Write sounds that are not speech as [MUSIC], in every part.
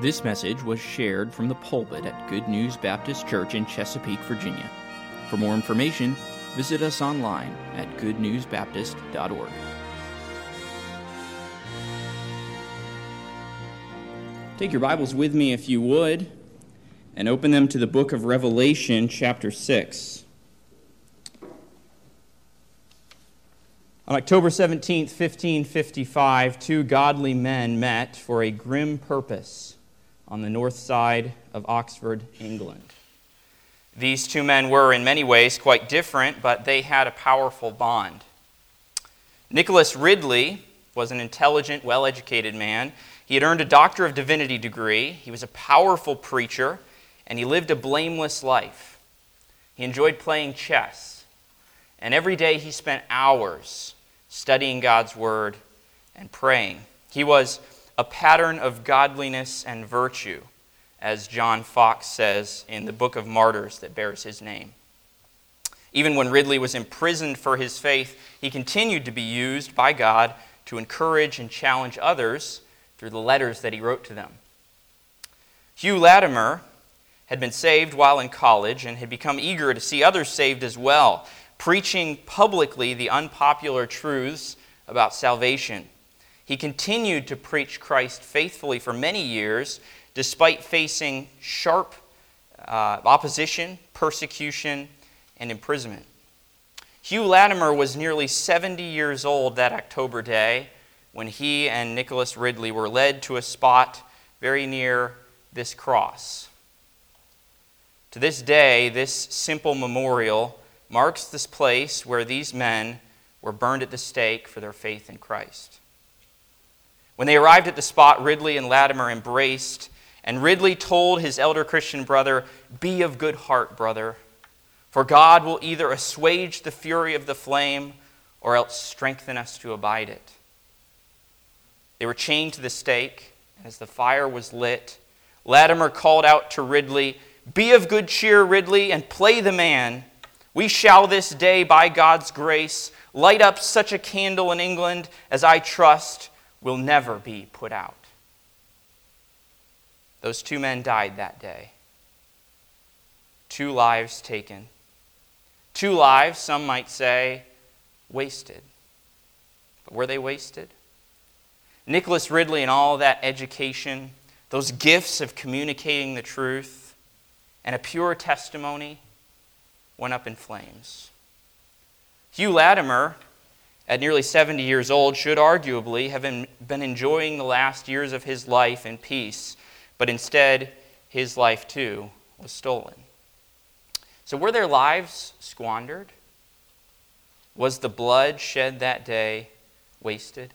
This message was shared from the pulpit at Good News Baptist Church in Chesapeake, Virginia. For more information, visit us online at goodnewsbaptist.org. Take your Bibles with me if you would and open them to the book of Revelation, chapter 6. On October 17, 1555, two godly men met for a grim purpose on the north side of Oxford, England. These two men were, in many ways, quite different, but they had a powerful bond. Nicholas Ridley was an intelligent, well educated man. He had earned a Doctor of Divinity degree, he was a powerful preacher, and he lived a blameless life. He enjoyed playing chess, and every day he spent hours studying God's Word, and praying. He was a pattern of godliness and virtue, as John Foxe says in the Book of Martyrs that bears his name. Even when Ridley was imprisoned for his faith, he continued to be used by God to encourage and challenge others through the letters that he wrote to them. Hugh Latimer had been saved while in college and had become eager to see others saved as well preaching publicly the unpopular truths about salvation. He continued to preach Christ faithfully for many years, despite facing sharp uh, opposition, persecution, and imprisonment. Hugh Latimer was nearly 70 years old that October day when he and Nicholas Ridley were led to a spot very near this cross. To this day, this simple memorial marks this place where these men were burned at the stake for their faith in Christ. When they arrived at the spot, Ridley and Latimer embraced, and Ridley told his elder Christian brother, Be of good heart, brother, for God will either assuage the fury of the flame or else strengthen us to abide it. They were chained to the stake, and as the fire was lit, Latimer called out to Ridley, Be of good cheer, Ridley, and play the man we shall this day, by God's grace, light up such a candle in England as I trust will never be put out. Those two men died that day. Two lives taken. Two lives, some might say, wasted. But were they wasted? Nicholas Ridley and all that education, those gifts of communicating the truth, and a pure testimony went up in flames. Hugh Latimer, at nearly 70 years old, should arguably have been enjoying the last years of his life in peace, but instead, his life too was stolen. So, were their lives squandered? Was the blood shed that day wasted?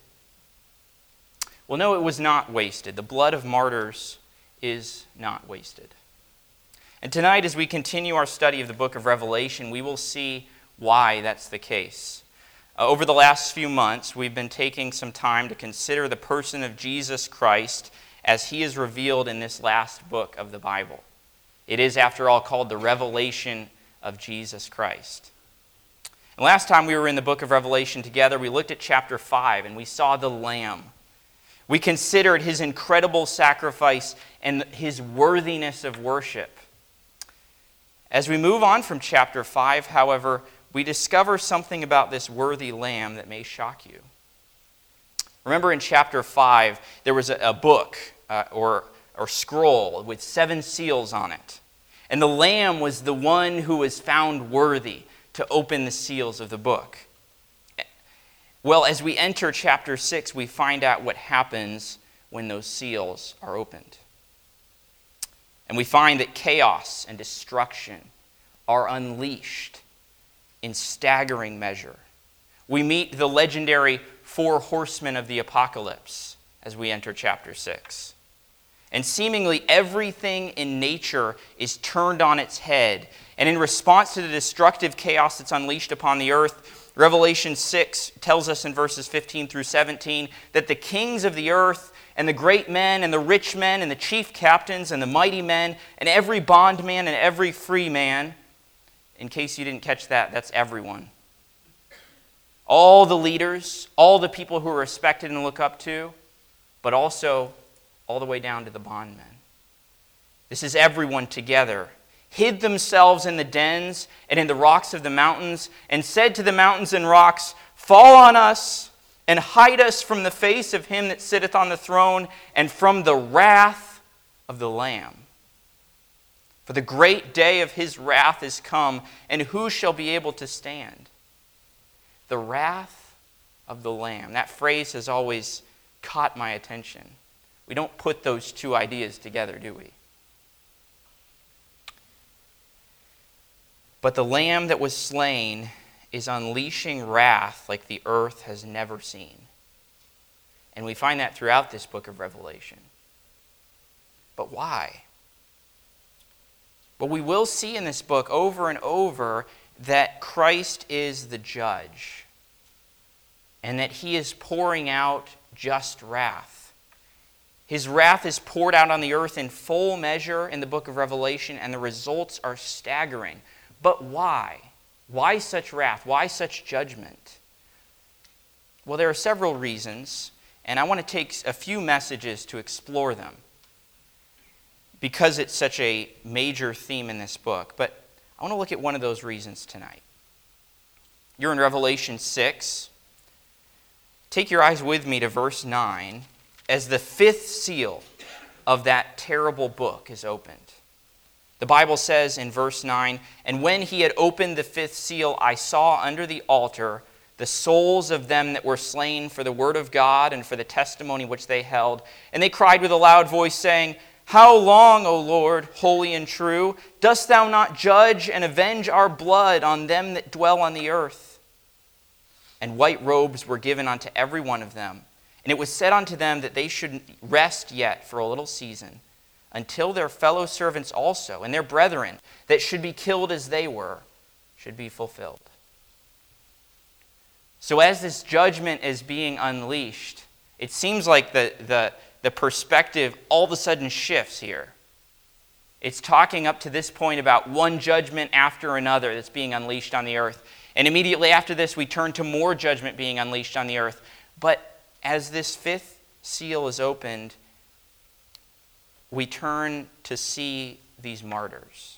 Well, no, it was not wasted. The blood of martyrs is not wasted. And tonight, as we continue our study of the book of Revelation, we will see why that's the case. Uh, over the last few months, we've been taking some time to consider the person of Jesus Christ as he is revealed in this last book of the Bible. It is, after all, called the revelation of Jesus Christ. And last time we were in the book of Revelation together, we looked at chapter 5 and we saw the Lamb. We considered his incredible sacrifice and his worthiness of worship. As we move on from chapter 5, however, we discover something about this worthy lamb that may shock you. Remember in chapter 5, there was a, a book uh, or, or scroll with seven seals on it. And the lamb was the one who was found worthy to open the seals of the book. Well, as we enter chapter 6, we find out what happens when those seals are opened. And we find that chaos and destruction are unleashed in staggering measure. We meet the legendary four horsemen of the apocalypse as we enter chapter 6. And seemingly everything in nature is turned on its head. And in response to the destructive chaos that's unleashed upon the earth, Revelation 6 tells us in verses 15 through 17 that the kings of the earth and the great men and the rich men and the chief captains and the mighty men and every bondman and every free man. In case you didn't catch that, that's everyone. All the leaders, all the people who are respected and look up to, but also all the way down to the bondmen. This is everyone together, hid themselves in the dens and in the rocks of the mountains, and said to the mountains and rocks, Fall on us and hide us from the face of him that sitteth on the throne and from the wrath of the Lamb. For the great day of his wrath is come, and who shall be able to stand? The wrath of the Lamb. That phrase has always caught my attention. We don't put those two ideas together, do we? But the Lamb that was slain is unleashing wrath like the earth has never seen. And we find that throughout this book of Revelation. But why? But we will see in this book over and over that Christ is the judge and that he is pouring out just wrath. His wrath is poured out on the earth in full measure in the book of Revelation, and the results are staggering. But why? Why such wrath? Why such judgment? Well, there are several reasons, and I want to take a few messages to explore them because it's such a major theme in this book. But I want to look at one of those reasons tonight. You're in Revelation 6. Take your eyes with me to verse 9 as the fifth seal of that terrible book is opened. The Bible says in verse 9, And when he had opened the fifth seal, I saw under the altar the souls of them that were slain for the word of God and for the testimony which they held. And they cried with a loud voice, saying, how long, O Lord, holy and true, dost thou not judge and avenge our blood on them that dwell on the earth? And white robes were given unto every one of them. And it was said unto them that they should rest yet for a little season, until their fellow servants also, and their brethren, that should be killed as they were, should be fulfilled. So, as this judgment is being unleashed, it seems like the, the, the perspective all of a sudden shifts here. It's talking up to this point about one judgment after another that's being unleashed on the earth. And immediately after this, we turn to more judgment being unleashed on the earth. But as this fifth seal is opened, we turn to see these martyrs.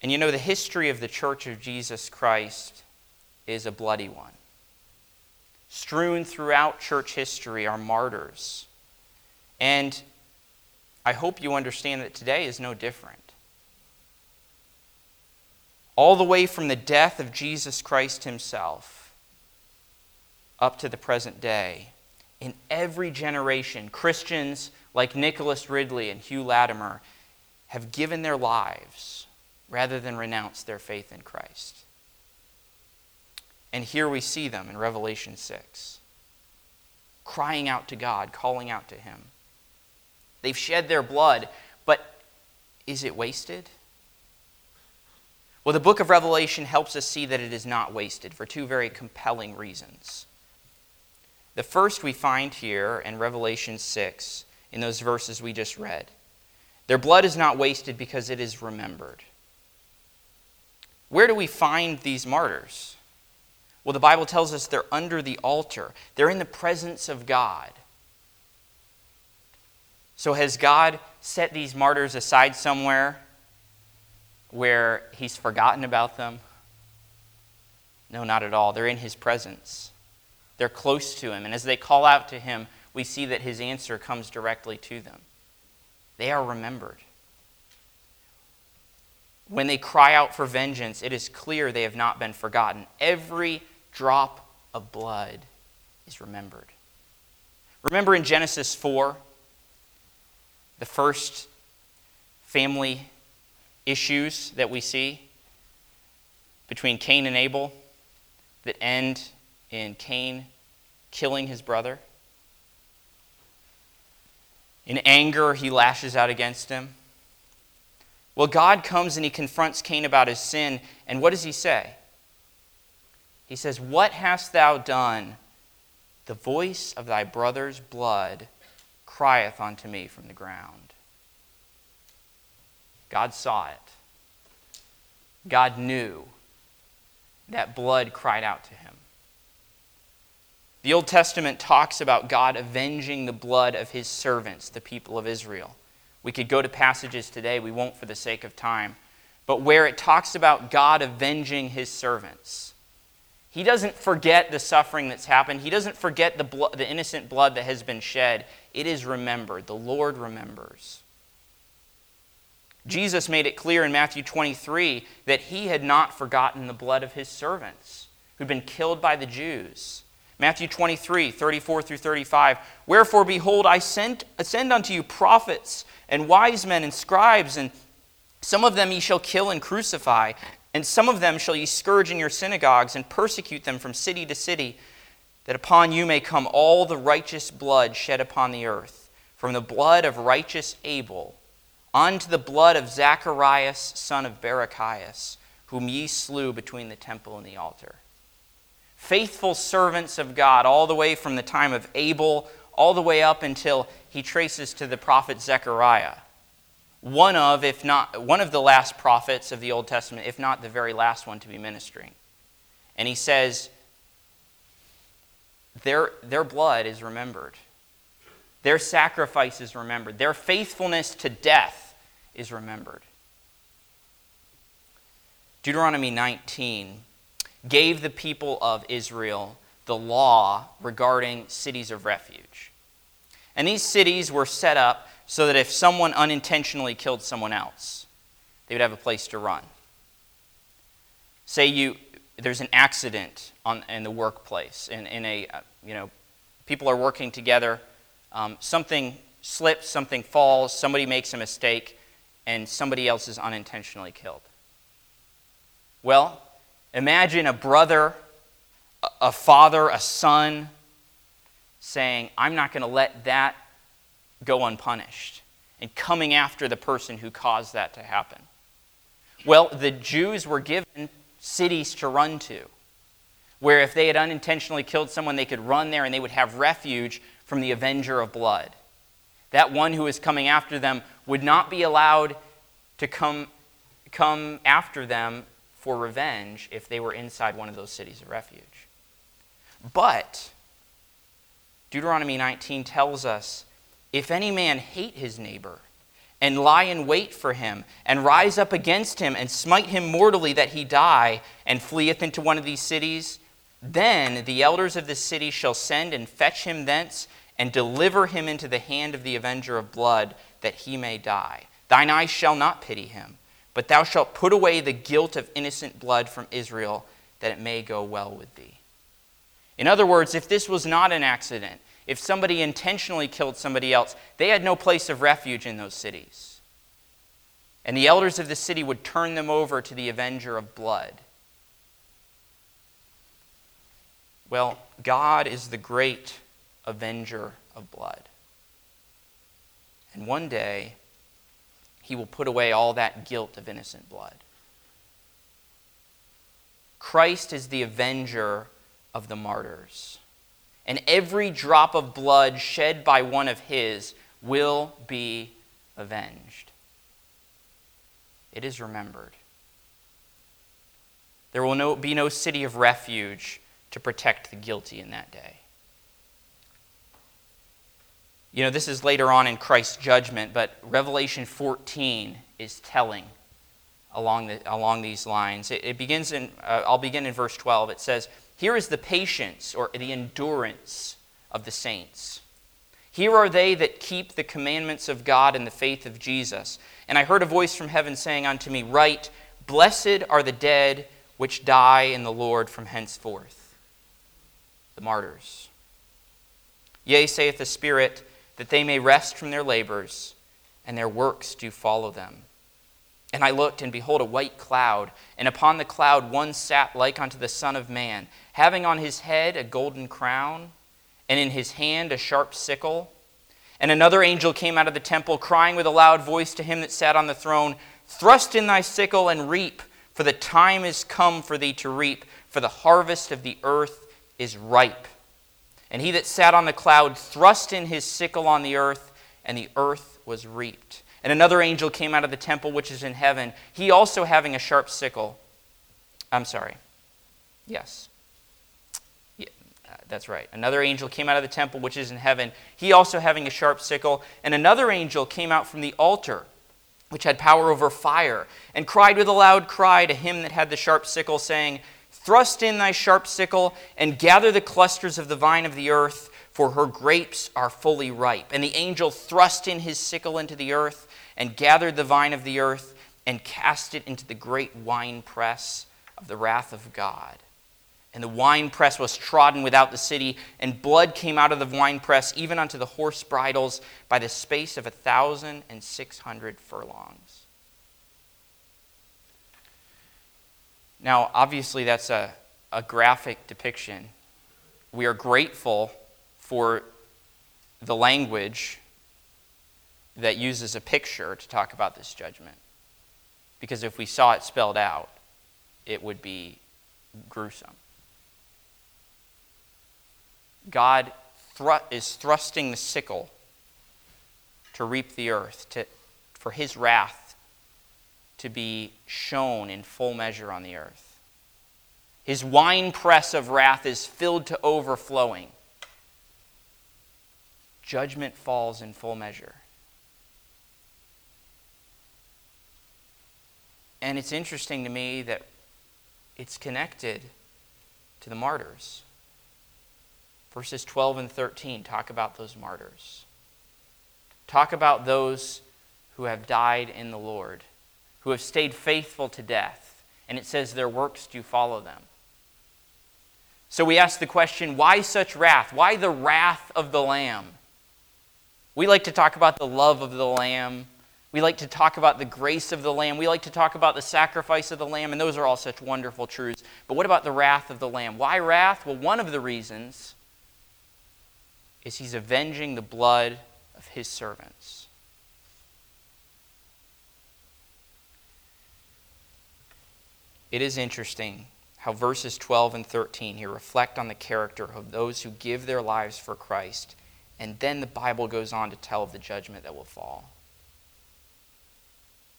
And you know, the history of the Church of Jesus Christ is a bloody one. Strewn throughout church history are martyrs. And I hope you understand that today is no different. All the way from the death of Jesus Christ himself up to the present day, in every generation, Christians like Nicholas Ridley and Hugh Latimer have given their lives rather than renounce their faith in Christ. And here we see them in Revelation 6, crying out to God, calling out to Him. They've shed their blood, but is it wasted? Well, the book of Revelation helps us see that it is not wasted for two very compelling reasons. The first we find here in Revelation 6, in those verses we just read. Their blood is not wasted because it is remembered. Where do we find these martyrs? Well, the Bible tells us they're under the altar, they're in the presence of God. So, has God set these martyrs aside somewhere where He's forgotten about them? No, not at all. They're in His presence, they're close to Him. And as they call out to Him, we see that His answer comes directly to them. They are remembered. When they cry out for vengeance, it is clear they have not been forgotten. Every drop of blood is remembered. Remember in Genesis 4, the first family issues that we see between Cain and Abel that end in Cain killing his brother? In anger, he lashes out against him. Well, God comes and he confronts Cain about his sin, and what does he say? He says, What hast thou done? The voice of thy brother's blood crieth unto me from the ground. God saw it. God knew that blood cried out to him. The Old Testament talks about God avenging the blood of his servants, the people of Israel. We could go to passages today, we won't for the sake of time, but where it talks about God avenging his servants. He doesn't forget the suffering that's happened. He doesn't forget the, the innocent blood that has been shed. It is remembered. The Lord remembers. Jesus made it clear in Matthew 23 that he had not forgotten the blood of his servants who'd been killed by the Jews. Matthew 23, 34 through 35. Wherefore, behold, I send, send unto you prophets and wise men and scribes, and some of them ye shall kill and crucify, and some of them shall ye scourge in your synagogues and persecute them from city to city, that upon you may come all the righteous blood shed upon the earth, from the blood of righteous Abel unto the blood of Zacharias, son of Barachias, whom ye slew between the temple and the altar faithful servants of God, all the way from the time of Abel, all the way up until he traces to the prophet Zechariah. One of, if not, one of the last prophets of the Old Testament, if not the very last one to be ministering. And he says, their, their blood is remembered. Their sacrifice is remembered. Their faithfulness to death is remembered. Deuteronomy 19 gave the people of Israel the law regarding cities of refuge. And these cities were set up so that if someone unintentionally killed someone else, they would have a place to run. Say you there's an accident on, in the workplace, in, in a uh, you know people are working together, um, something slips, something falls, somebody makes a mistake, and somebody else is unintentionally killed. Well, Imagine a brother, a father, a son saying, I'm not going to let that go unpunished, and coming after the person who caused that to happen. Well, the Jews were given cities to run to, where if they had unintentionally killed someone, they could run there and they would have refuge from the avenger of blood. That one who was coming after them would not be allowed to come, come after them for revenge if they were inside one of those cities of refuge. But Deuteronomy 19 tells us if any man hate his neighbor, and lie in wait for him, and rise up against him, and smite him mortally that he die, and fleeth into one of these cities, then the elders of the city shall send and fetch him thence, and deliver him into the hand of the avenger of blood, that he may die. Thine eyes shall not pity him but thou shalt put away the guilt of innocent blood from Israel, that it may go well with thee. In other words, if this was not an accident, if somebody intentionally killed somebody else, they had no place of refuge in those cities. And the elders of the city would turn them over to the avenger of blood. Well, God is the great avenger of blood. And one day, he will put away all that guilt of innocent blood. Christ is the avenger of the martyrs. And every drop of blood shed by one of his will be avenged. It is remembered. There will no, be no city of refuge to protect the guilty in that day. You know, this is later on in Christ's judgment, but Revelation 14 is telling along, the, along these lines. It, it begins in, uh, I'll begin in verse 12. It says, Here is the patience or the endurance of the saints. Here are they that keep the commandments of God and the faith of Jesus. And I heard a voice from heaven saying unto me, Write, Blessed are the dead which die in the Lord from henceforth. The martyrs. Yea, saith the Spirit, that they may rest from their labors, and their works do follow them. And I looked, and behold, a white cloud, and upon the cloud one sat like unto the Son of Man, having on his head a golden crown, and in his hand a sharp sickle. And another angel came out of the temple, crying with a loud voice to him that sat on the throne, Thrust in thy sickle and reap, for the time is come for thee to reap, for the harvest of the earth is ripe. And he that sat on the cloud thrust in his sickle on the earth, and the earth was reaped. And another angel came out of the temple which is in heaven, he also having a sharp sickle. I'm sorry. Yes. Uh, that's right. Another angel came out of the temple which is in heaven, he also having a sharp sickle. And another angel came out from the altar, which had power over fire, and cried with a loud cry to him that had the sharp sickle, saying, Thrust in thy sharp sickle, and gather the clusters of the vine of the earth, for her grapes are fully ripe. And the angel thrust in his sickle into the earth, and gathered the vine of the earth, and cast it into the great winepress of the wrath of God. And the winepress was trodden without the city, and blood came out of the winepress, even unto the horse bridles, by the space of a thousand and six hundred furlongs. Now, obviously, that's a, a graphic depiction. We are grateful for the language that uses a picture to talk about this judgment. Because if we saw it spelled out, it would be gruesome. God thr- is thrusting the sickle to reap the earth, to, for his wrath to be shown in full measure on the earth. His winepress of wrath is filled to overflowing. Judgment falls in full measure. And it's interesting to me that it's connected to the martyrs. Verses 12 and 13 talk about those martyrs. Talk about those who have died in the Lord, who have stayed faithful to death. And it says their works do follow them. So we ask the question why such wrath? Why the wrath of the Lamb? We like to talk about the love of the Lamb. We like to talk about the grace of the Lamb. We like to talk about the sacrifice of the Lamb, and those are all such wonderful truths. But what about the wrath of the Lamb? Why wrath? Well, one of the reasons is he's avenging the blood of his servants. It is interesting how verses 12 and 13 here reflect on the character of those who give their lives for Christ, and then the Bible goes on to tell of the judgment that will fall.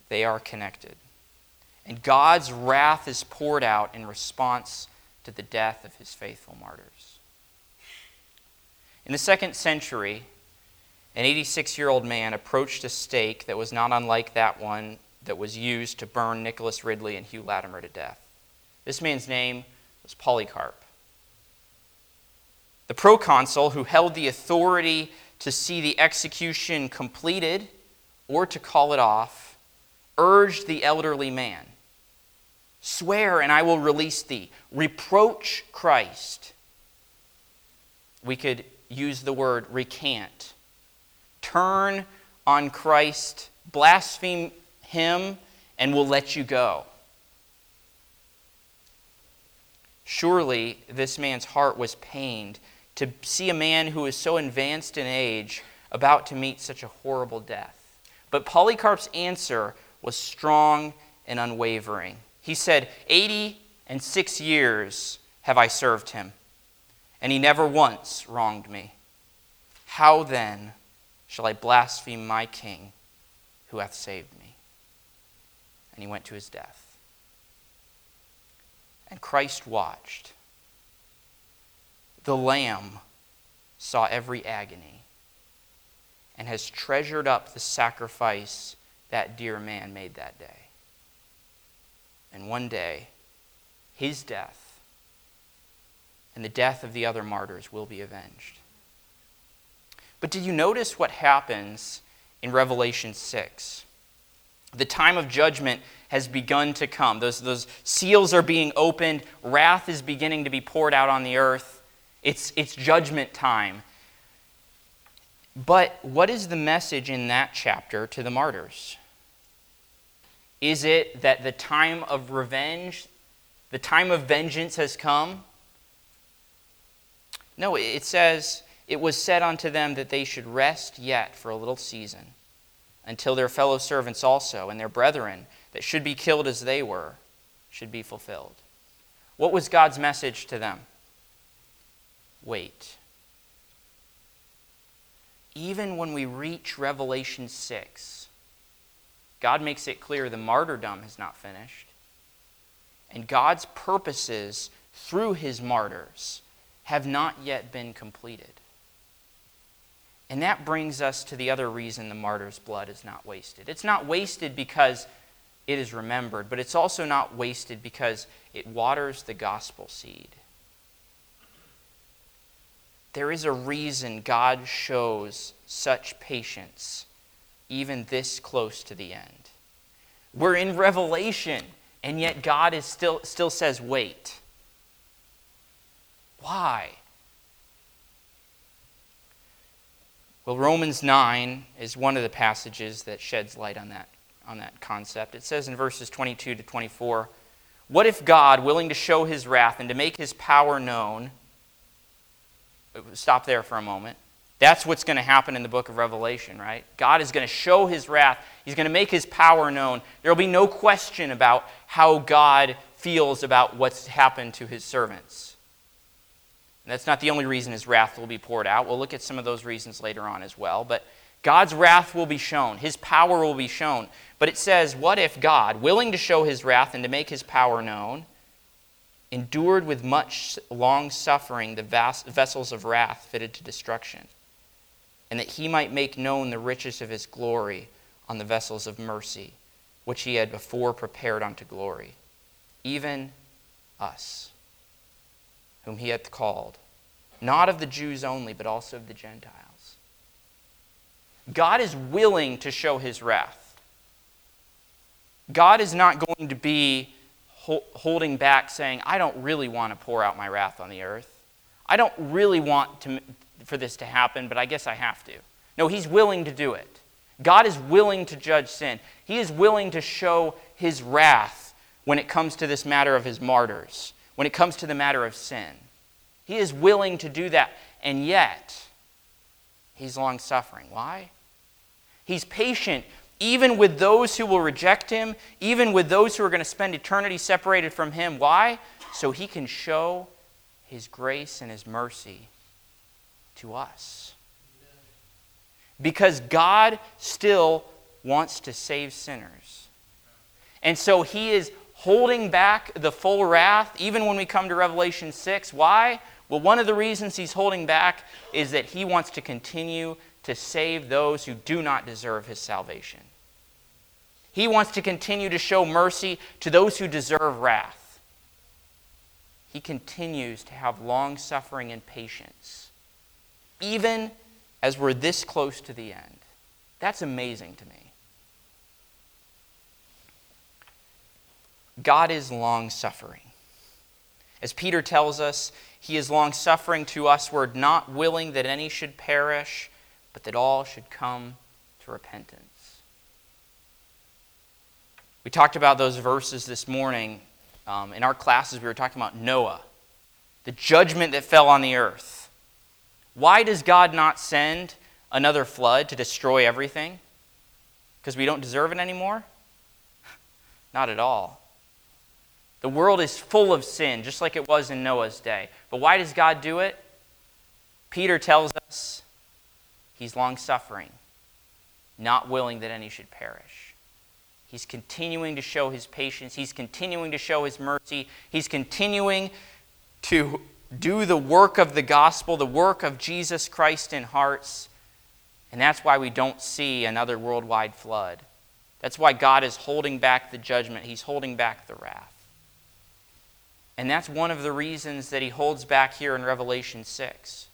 They are connected. And God's wrath is poured out in response to the death of his faithful martyrs. In the second century, an 86 year old man approached a stake that was not unlike that one that was used to burn Nicholas Ridley and Hugh Latimer to death. This man's name was Polycarp. The proconsul, who held the authority to see the execution completed or to call it off, urged the elderly man Swear, and I will release thee. Reproach Christ. We could use the word recant. Turn on Christ, blaspheme him, and we'll let you go. Surely this man's heart was pained to see a man who is so advanced in age about to meet such a horrible death. But Polycarp's answer was strong and unwavering. He said, Eighty and six years have I served him and he never once wronged me. How then shall I blaspheme my king who hath saved me? And he went to his death. And Christ watched. The Lamb saw every agony and has treasured up the sacrifice that dear man made that day. And one day, his death and the death of the other martyrs will be avenged. But did you notice what happens in Revelation 6? The time of judgment has begun to come. Those, those seals are being opened, wrath is beginning to be poured out on the earth. It's, it's judgment time. But what is the message in that chapter to the martyrs? Is it that the time of revenge, the time of vengeance has come? No, it says, It was said unto them that they should rest yet for a little season, until their fellow servants also and their brethren that should be killed as they were should be fulfilled. What was God's message to them? Wait. Even when we reach Revelation 6, God makes it clear the martyrdom has not finished. And God's purposes through his martyrs have not yet been completed. And that brings us to the other reason the martyr's blood is not wasted. It's not wasted because it is remembered, but it's also not wasted because it waters the gospel seed. There is a reason God shows such patience even this close to the end. We're in Revelation, and yet God is still, still says, wait. Why? Well, Romans 9 is one of the passages that sheds light on that, on that concept. It says in verses 22 to 24 What if God, willing to show his wrath and to make his power known, stop there for a moment. That's what's going to happen in the book of Revelation, right? God is going to show his wrath. He's going to make his power known. There will be no question about how God feels about what's happened to his servants. And that's not the only reason his wrath will be poured out. We'll look at some of those reasons later on as well. But God's wrath will be shown, his power will be shown. But it says, What if God, willing to show his wrath and to make his power known, endured with much long suffering the vessels of wrath fitted to destruction, and that he might make known the riches of his glory on the vessels of mercy, which he had before prepared unto glory, even us whom he hath called, not of the Jews only, but also of the Gentiles. God is willing to show his wrath. God is not going to be holding back, saying, I don't really want to pour out my wrath on the earth. I don't really want to, for this to happen, but I guess I have to. No, he's willing to do it. God is willing to judge sin. He is willing to show his wrath when it comes to this matter of his martyrs when it comes to the matter of sin. He is willing to do that, and yet, he's long suffering. Why? He's patient even with those who will reject him, even with those who are going to spend eternity separated from him. Why? So he can show his grace and his mercy to us. Because God still wants to save sinners. And so he is holding back the full wrath, even when we come to Revelation 6. Why? Well, one of the reasons he's holding back is that he wants to continue to save those who do not deserve his salvation. He wants to continue to show mercy to those who deserve wrath. He continues to have long suffering and patience, even as we're this close to the end. That's amazing to me. God is long suffering. As Peter tells us, he is long suffering to us, we're not willing that any should perish, but that all should come to repentance. We talked about those verses this morning. Um, in our classes, we were talking about Noah, the judgment that fell on the earth. Why does God not send another flood to destroy everything? Because we don't deserve it anymore? [LAUGHS] Not at all. The world is full of sin, just like it was in Noah's day. But why does God do it? Peter tells us he's long suffering, not willing that any should perish. He's continuing to show his patience, he's continuing to show his mercy, he's continuing to do the work of the gospel, the work of Jesus Christ in hearts. And that's why we don't see another worldwide flood. That's why God is holding back the judgment, he's holding back the wrath. And that's one of the reasons that he holds back here in Revelation 6.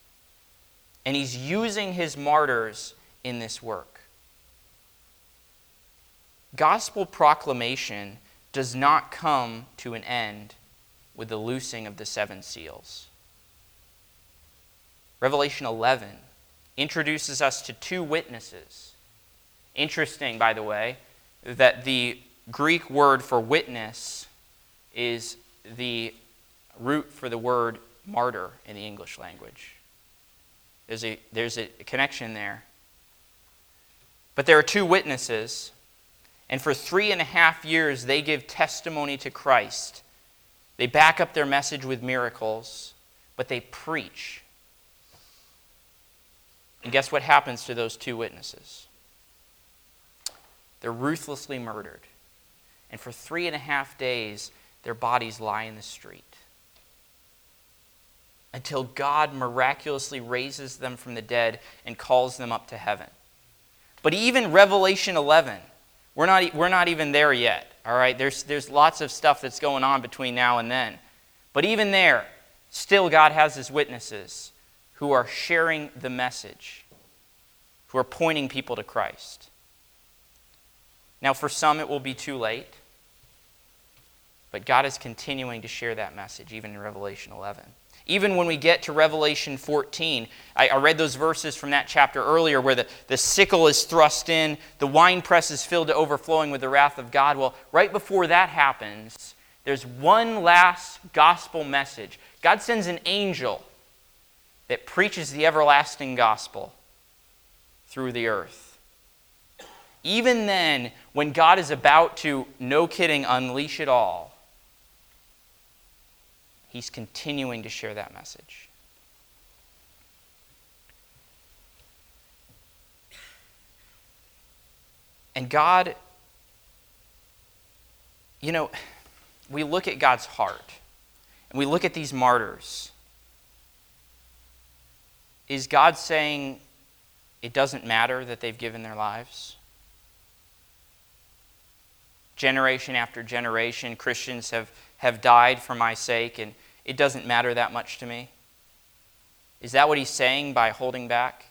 And he's using his martyrs in this work. Gospel proclamation does not come to an end with the loosing of the seven seals. Revelation 11 introduces us to two witnesses. Interesting, by the way, that the Greek word for witness is the root for the word martyr in the English language. There's a, there's a connection there. But there are two witnesses, and for three and a half years they give testimony to Christ. They back up their message with miracles, but they preach. And guess what happens to those two witnesses? They're ruthlessly murdered. And for three and a half days, their bodies lie in the street. until God miraculously raises them from the dead and calls them up to heaven. But even Revelation 11, we're not, we're not even there yet, all right? There's, there's lots of stuff that's going on between now and then. But even there, still God has his witnesses who are sharing the message, who are pointing people to Christ. Now, for some, it will be too late. But God is continuing to share that message, even in Revelation 11. Even when we get to Revelation 14, I, I, read those verses from that chapter earlier where the, the sickle is thrust in, the winepress is filled to overflowing with the wrath of God. Well, right before that happens, there's one last gospel message. God sends an angel that preaches the everlasting gospel through the earth. Even then, when God is about to, no kidding, unleash it all, He's continuing to share that message. And God, you know, we look at God's heart and we look at these martyrs. Is God saying it doesn't matter that they've given their lives? Generation after generation, Christians have, have died for my sake, and it doesn't matter that much to me? Is that what he's saying by holding back?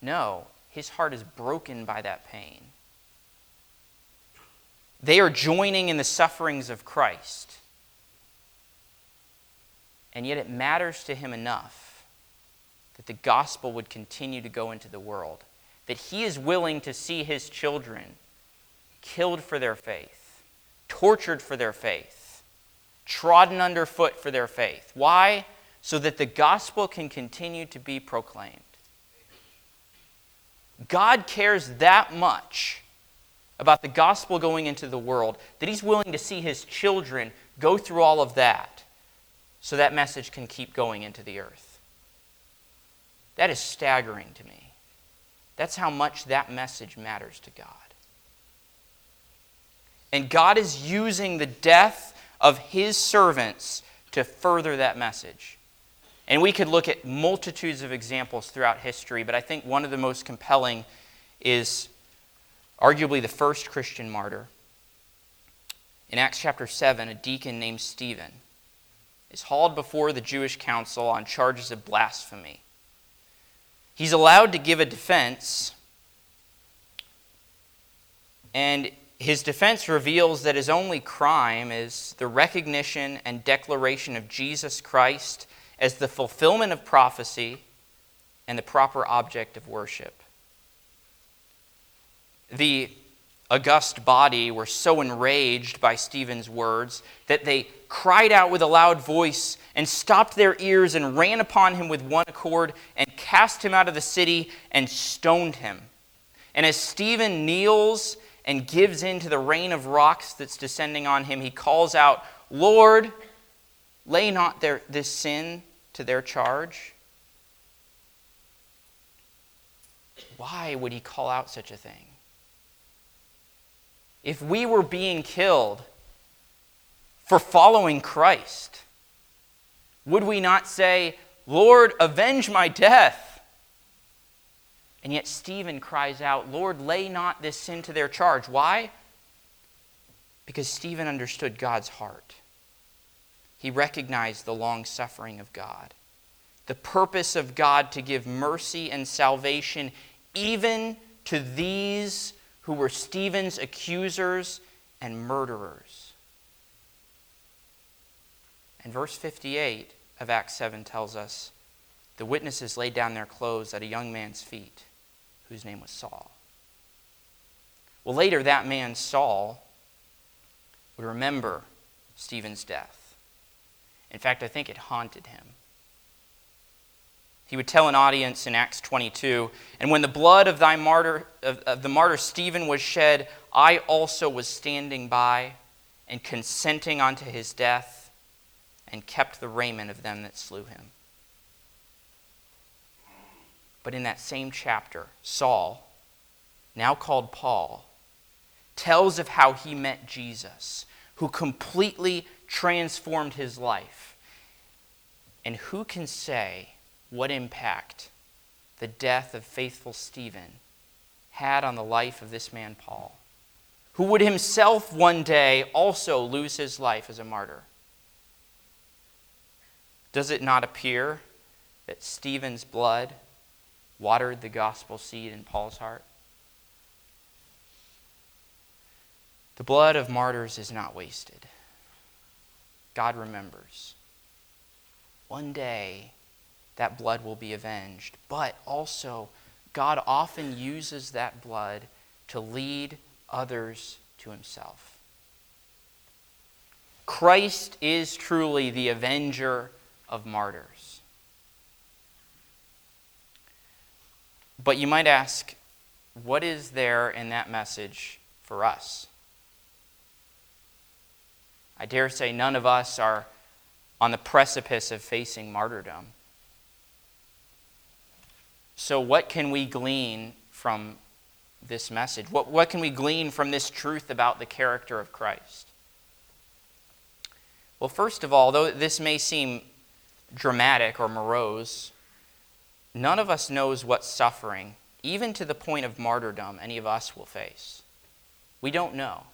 No, his heart is broken by that pain. They are joining in the sufferings of Christ. And yet it matters to him enough that the gospel would continue to go into the world, that he is willing to see his children killed for their faith, tortured for their faith, trodden underfoot for their faith. Why? So that the gospel can continue to be proclaimed. God cares that much about the gospel going into the world that he's willing to see his children go through all of that so that message can keep going into the earth. That is staggering to me. That's how much that message matters to God. And God is using the death of his servants to further that message. And we could look at multitudes of examples throughout history, but I think one of the most compelling is arguably the first Christian martyr. In Acts chapter 7, a deacon named Stephen is hauled before the Jewish council on charges of blasphemy. He's allowed to give a defense, and his defense reveals that his only crime is the recognition and declaration of Jesus Christ as the fulfillment of prophecy and the proper object of worship. The august body were so enraged by Stephen's words that they cried out with a loud voice and stopped their ears and ran upon him with one accord and cast him out of the city and stoned him. And as Stephen kneels and gives in to the rain of rocks that's descending on him, he calls out, Lord, lay not their, this sin to their charge. Why would he call out such a thing? If we were being killed for following Christ, would we not say, Lord, avenge my death? And yet Stephen cries out, Lord, lay not this sin to their charge. Why? Because Stephen understood God's heart. He recognized the long suffering of God, the purpose of God to give mercy and salvation even to these who were Stephen's accusers and murderers. And verse 58 of Acts 7 tells us the witnesses laid down their clothes at a young man's feet whose name was Saul. Well, later, that man, Saul, would remember Stephen's death. In fact, I think it haunted him. He would tell an audience in Acts 22, and when the blood of thy martyr of, of the martyr Stephen was shed, I also was standing by and consenting unto his death, and kept the raiment of them that slew him. But in that same chapter, Saul, now called Paul, tells of how he met Jesus, who completely transformed his life. And who can say what impact the death of faithful Stephen had on the life of this man, Paul, who would himself one day also lose his life as a martyr? Does it not appear that Stephen's blood watered the gospel seed in Paul's heart? The blood of martyrs is not wasted. God remembers. One day, that blood will be avenged. But also, God often uses that blood to lead others to himself. Christ is truly the avenger of martyrs. But you might ask, what is there in that message for us? I dare say none of us are on the precipice of facing martyrdom. So, what can we glean from this message? What, what can we glean from this truth about the character of Christ? Well, first of all, though this may seem dramatic or morose, none of us knows what suffering, even to the point of martyrdom, any of us will face. We don't know.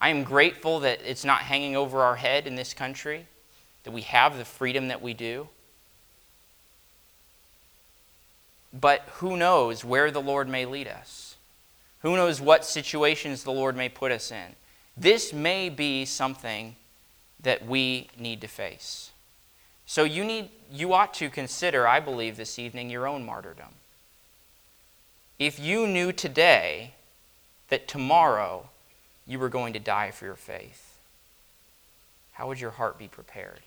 I am grateful that it's not hanging over our head in this country, that we have the freedom that we do. But who knows where the Lord may lead us? Who knows what situations the Lord may put us in? This may be something that we need to face. So you need you ought to consider, I believe this evening, your own martyrdom. If you knew today that tomorrow you were going to die for your faith, how would your heart be prepared?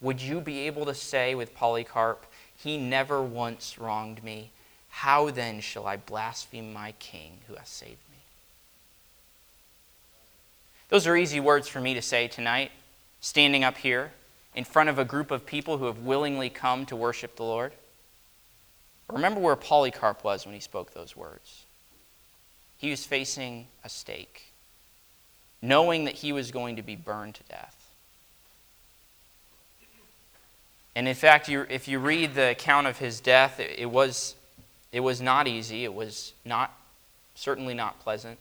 Would you be able to say with Polycarp, He never once wronged me? How then shall I blaspheme my King who has saved me? Those are easy words for me to say tonight, standing up here in front of a group of people who have willingly come to worship the Lord? Remember where Polycarp was when he spoke those words. He was facing a stake, knowing that he was going to be burned to death. And in fact, you, if you read the account of his death, it, it, was, it was not easy. It was not, certainly not pleasant.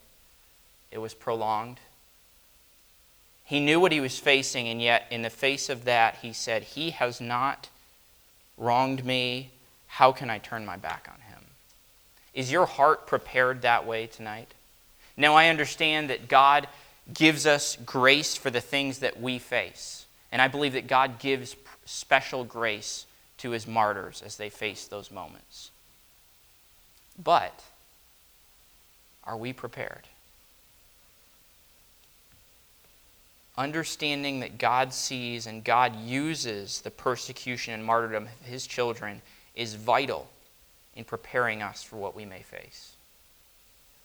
It was prolonged. He knew what he was facing, and yet, in the face of that, he said, He has not wronged me. How can I turn my back on him? Is your heart prepared that way tonight? Now, I understand that God gives us grace for the things that we face. And I believe that God gives special grace to his martyrs as they face those moments. But are we prepared? understanding that God sees and God uses the persecution and martyrdom of his children is vital in preparing us for what we may face.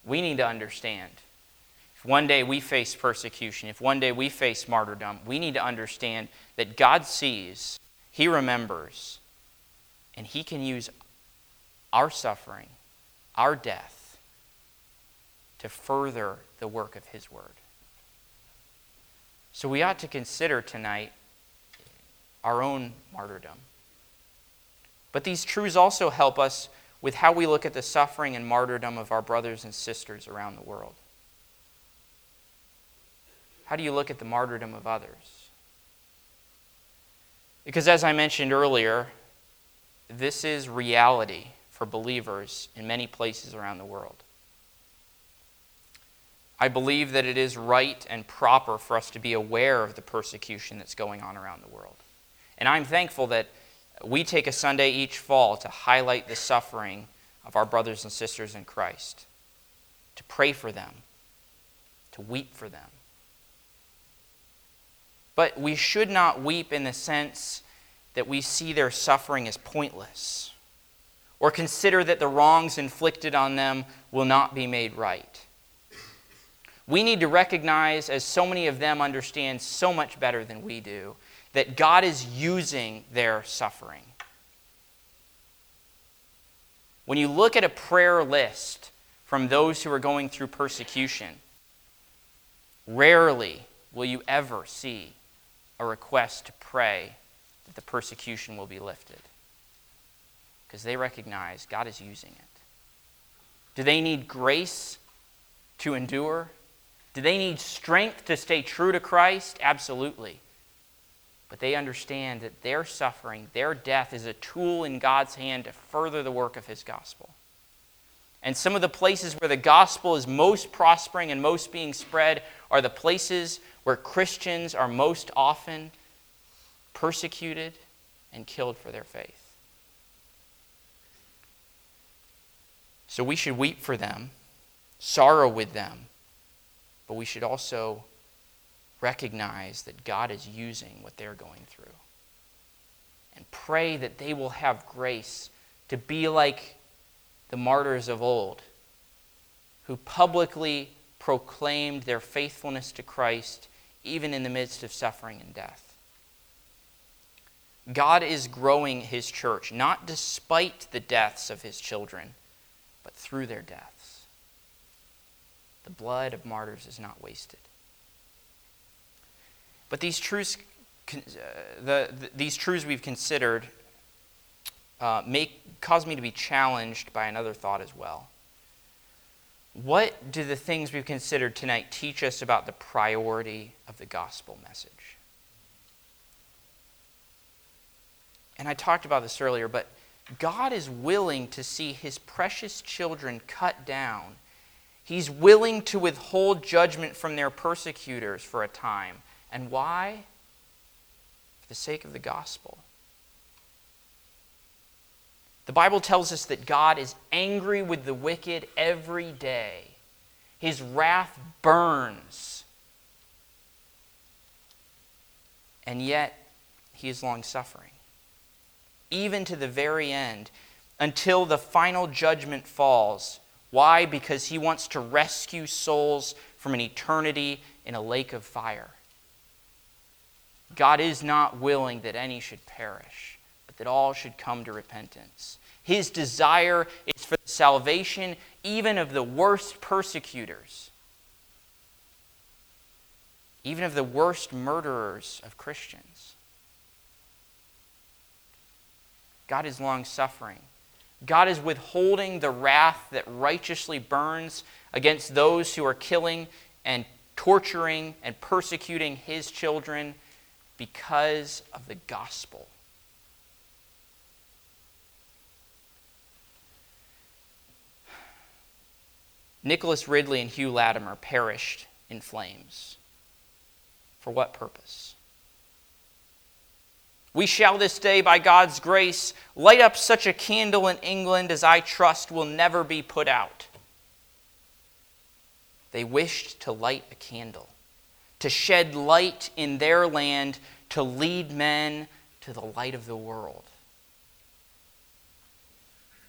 We need to understand. If one day we face persecution, if one day we face martyrdom, we need to understand that God sees, He remembers, and He can use our suffering, our death, to further the work of His Word. So we ought to consider tonight our own martyrdom. But these truths also help us with how we look at the suffering and martyrdom of our brothers and sisters around the world. How do you look at the martyrdom of others? Because, as I mentioned earlier, this is reality for believers in many places around the world. I believe that it is right and proper for us to be aware of the persecution that's going on around the world. And I'm thankful that we take a Sunday each fall to highlight the suffering of our brothers and sisters in Christ, to pray for them, to weep for them. But we should not weep in the sense that we see their suffering as pointless or consider that the wrongs inflicted on them will not be made right we need to recognize, as so many of them understand so much better than we do, that God is using their suffering. When you look at a prayer list from those who are going through persecution, rarely will you ever see a request to pray that the persecution will be lifted. Because they recognize God is using it. Do they need grace to endure? Do they need strength to stay true to Christ? Absolutely. But they understand that their suffering, their death, is a tool in God's hand to further the work of His gospel. And some of the places where the gospel is most prospering and most being spread are the places where Christians are most often persecuted and killed for their faith. So we should weep for them, sorrow with them, but we should also recognize that God is using what they're going through. And pray that they will have grace to be like the martyrs of old, who publicly proclaimed their faithfulness to Christ even in the midst of suffering and death. God is growing his church, not despite the deaths of his children, but through their deaths. The blood of martyrs is not wasted. But these truths, uh, the, the, these truths we've considered uh, make, cause me to be challenged by another thought as well. What do the things we've considered tonight teach us about the priority of the gospel message? And I talked about this earlier, but God is willing to see his precious children cut down. He's willing to withhold judgment from their persecutors for a time. And why? For the sake of the gospel. The Bible tells us that God is angry with the wicked every day. His wrath burns. And yet, he is long suffering. Even to the very end, until the final judgment falls. Why? Because he wants to rescue souls from an eternity in a lake of fire. God is not willing that any should perish, but that all should come to repentance. His desire is for the salvation even of the worst persecutors, even of the worst murderers of Christians. God is long suffering. God is withholding the wrath that righteously burns against those who are killing and torturing and persecuting his children because of the gospel. Nicholas Ridley and Hugh Latimer perished in flames. For what purpose? We shall this day, by God's grace, light up such a candle in England as I trust will never be put out. They wished to light a candle, to shed light in their land, to lead men to the light of the world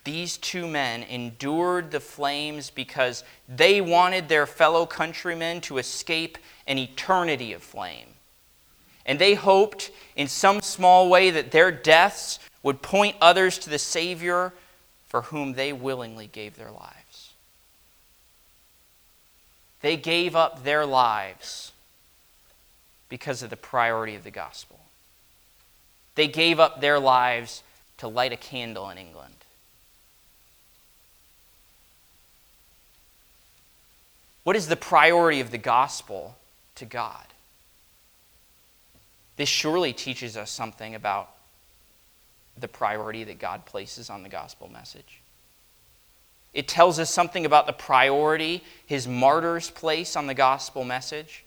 these two men endured the flames because they wanted their fellow countrymen to escape an eternity of flame. And they hoped in some small way that their deaths would point others to the Savior for whom they willingly gave their lives. They gave up their lives because of the priority of the gospel. They gave up their lives to light a candle in England. What is the priority of the gospel to God? This surely teaches us something about the priority that God places on the gospel message. It tells us something about the priority his martyrs place on the gospel message.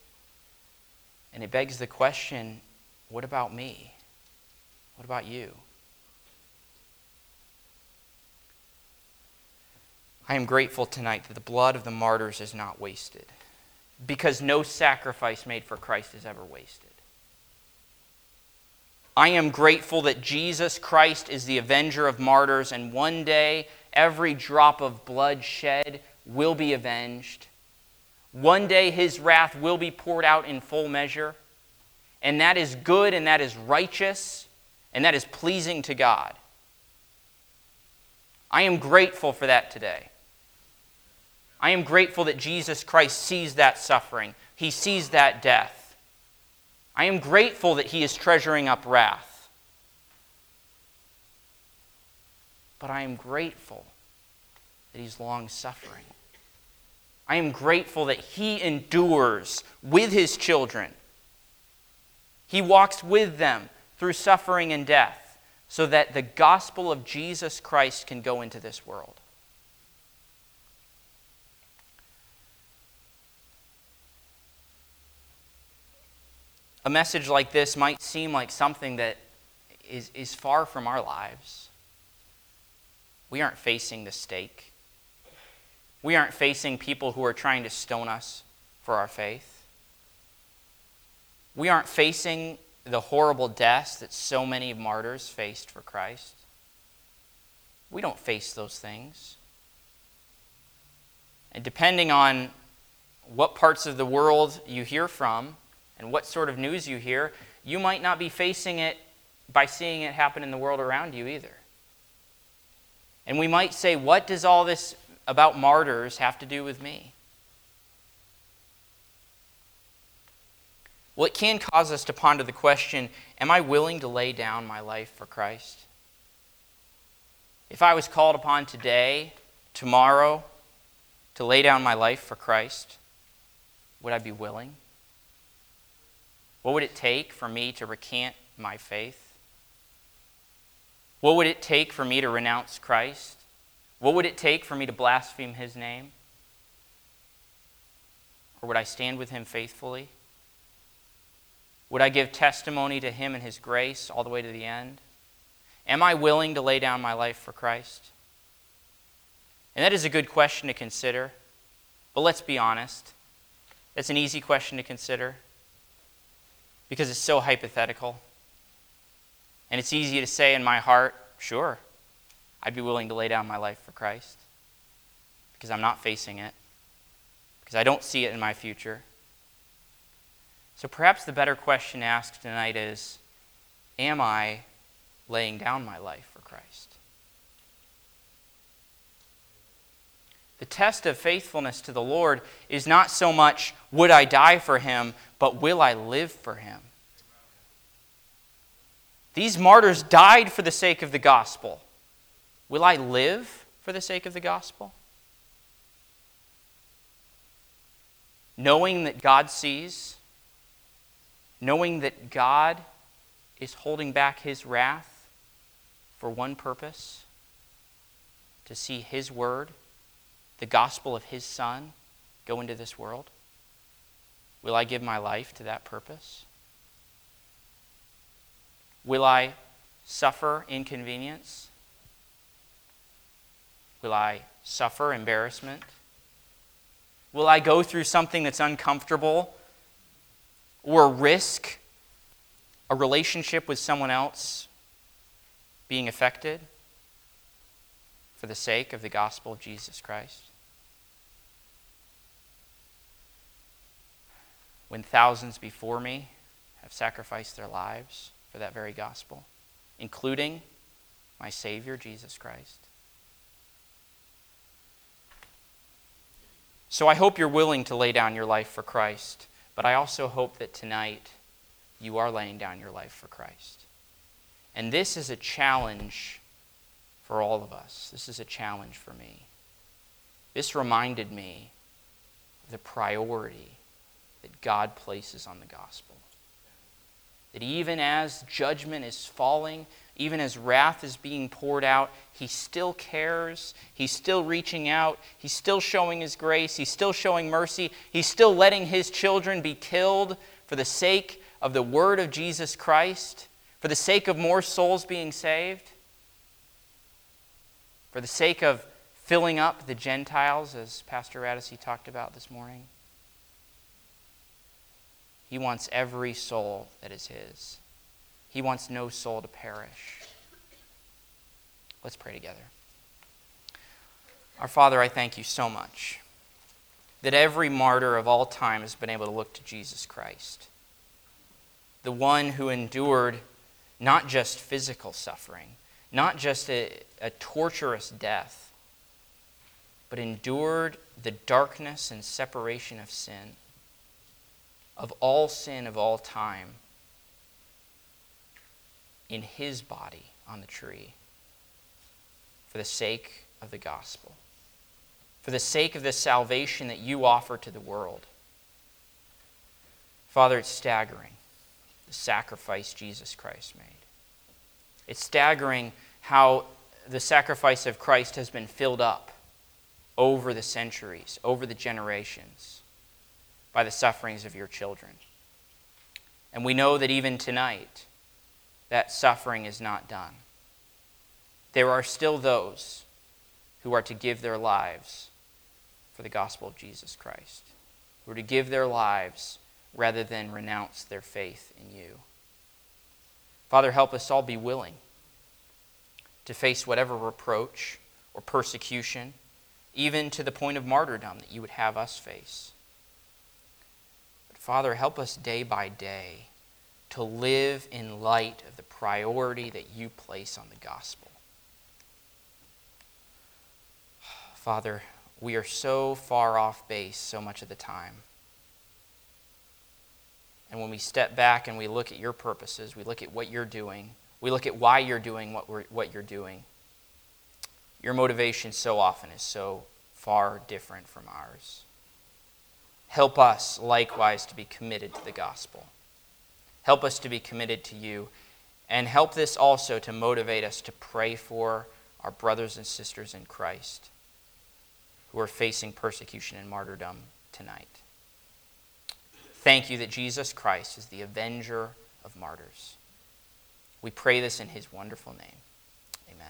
And it begs the question what about me? What about you? I am grateful tonight that the blood of the martyrs is not wasted, because no sacrifice made for Christ is ever wasted. I am grateful that Jesus Christ is the avenger of martyrs, and one day every drop of blood shed will be avenged. One day his wrath will be poured out in full measure, and that is good, and that is righteous, and that is pleasing to God. I am grateful for that today. I am grateful that Jesus Christ sees that suffering, he sees that death. I am grateful that he is treasuring up wrath. But I am grateful that he's long suffering. I am grateful that he endures with his children. He walks with them through suffering and death so that the gospel of Jesus Christ can go into this world. A message like this might seem like something that is, is far from our lives. We aren't facing the stake. We aren't facing people who are trying to stone us for our faith. We aren't facing the horrible deaths that so many martyrs faced for Christ. We don't face those things. And depending on what parts of the world you hear from and what sort of news you hear, you might not be facing it by seeing it happen in the world around you either. And we might say, what does all this about martyrs have to do with me? Well, it can cause us to ponder the question Am I willing to lay down my life for Christ? If I was called upon today, tomorrow, to lay down my life for Christ, would I be willing? What would it take for me to recant my faith? What would it take for me to renounce Christ? What would it take for me to blaspheme his name? Or would I stand with him faithfully? Would I give testimony to him and his grace all the way to the end? Am I willing to lay down my life for Christ? And that is a good question to consider. But let's be honest. It's an easy question to consider because it's so hypothetical. And it's easy to say in my heart, sure, I'd be willing to lay down my life for Christ because I'm not facing it, because I don't see it in my future. So perhaps the better question asked tonight is Am I laying down my life for Christ? The test of faithfulness to the Lord is not so much would I die for him, but will I live for him? These martyrs died for the sake of the gospel. Will I live for the sake of the gospel? Knowing that God sees, knowing that God is holding back his wrath for one purpose to see his word, the gospel of his Son, go into this world? Will I give my life to that purpose? Will I suffer inconvenience? Will I suffer embarrassment? Will I go through something that's uncomfortable or risk a relationship with someone else being affected for the sake of the gospel of Jesus Christ? When thousands before me have sacrificed their lives for that very gospel, including my Savior, Jesus Christ. So I hope you're willing to lay down your life for Christ, but I also hope that tonight you are laying down your life for Christ. And this is a challenge for all of us. This is a challenge for me. This reminded me of the priority that God places on the gospel. That even as judgment is falling, even as wrath is being poured out, he still cares. He's still reaching out. He's still showing his grace. He's still showing mercy. He's still letting his children be killed for the sake of the word of Jesus Christ, for the sake of more souls being saved, for the sake of filling up the Gentiles, as Pastor Radice talked about this morning. He wants every soul that is his. He wants no soul to perish. Let's pray together. Our Father, I thank you so much that every martyr of all time has been able to look to Jesus Christ, the one who endured not just physical suffering, not just a, a torturous death, but endured the darkness and separation of sin, of all sin of all time in his body on the tree for the sake of the gospel, for the sake of the salvation that you offer to the world. Father, it's staggering the sacrifice Jesus Christ made. It's staggering how the sacrifice of Christ has been filled up over the centuries, over the generations, by the sufferings of your children. And we know that even tonight, that suffering is not done. There are still those who are to give their lives for the gospel of Jesus Christ, who are to give their lives rather than renounce their faith in you. Father, help us all be willing to face whatever reproach or persecution, even to the point of martyrdom that you would have us face. Father, help us day by day to live in light of the priority that you place on the gospel. Father, we are so far off base so much of the time. And when we step back and we look at your purposes, we look at what you're doing, we look at why you're doing what, what you're doing. Your motivation so often is so far different from ours. Help us likewise to be committed to the gospel. Help us to be committed to you. And help this also to motivate us to pray for our brothers and sisters in Christ who are facing persecution and martyrdom tonight. Thank you that Jesus Christ is the avenger of martyrs. We pray this in his wonderful name. Amen.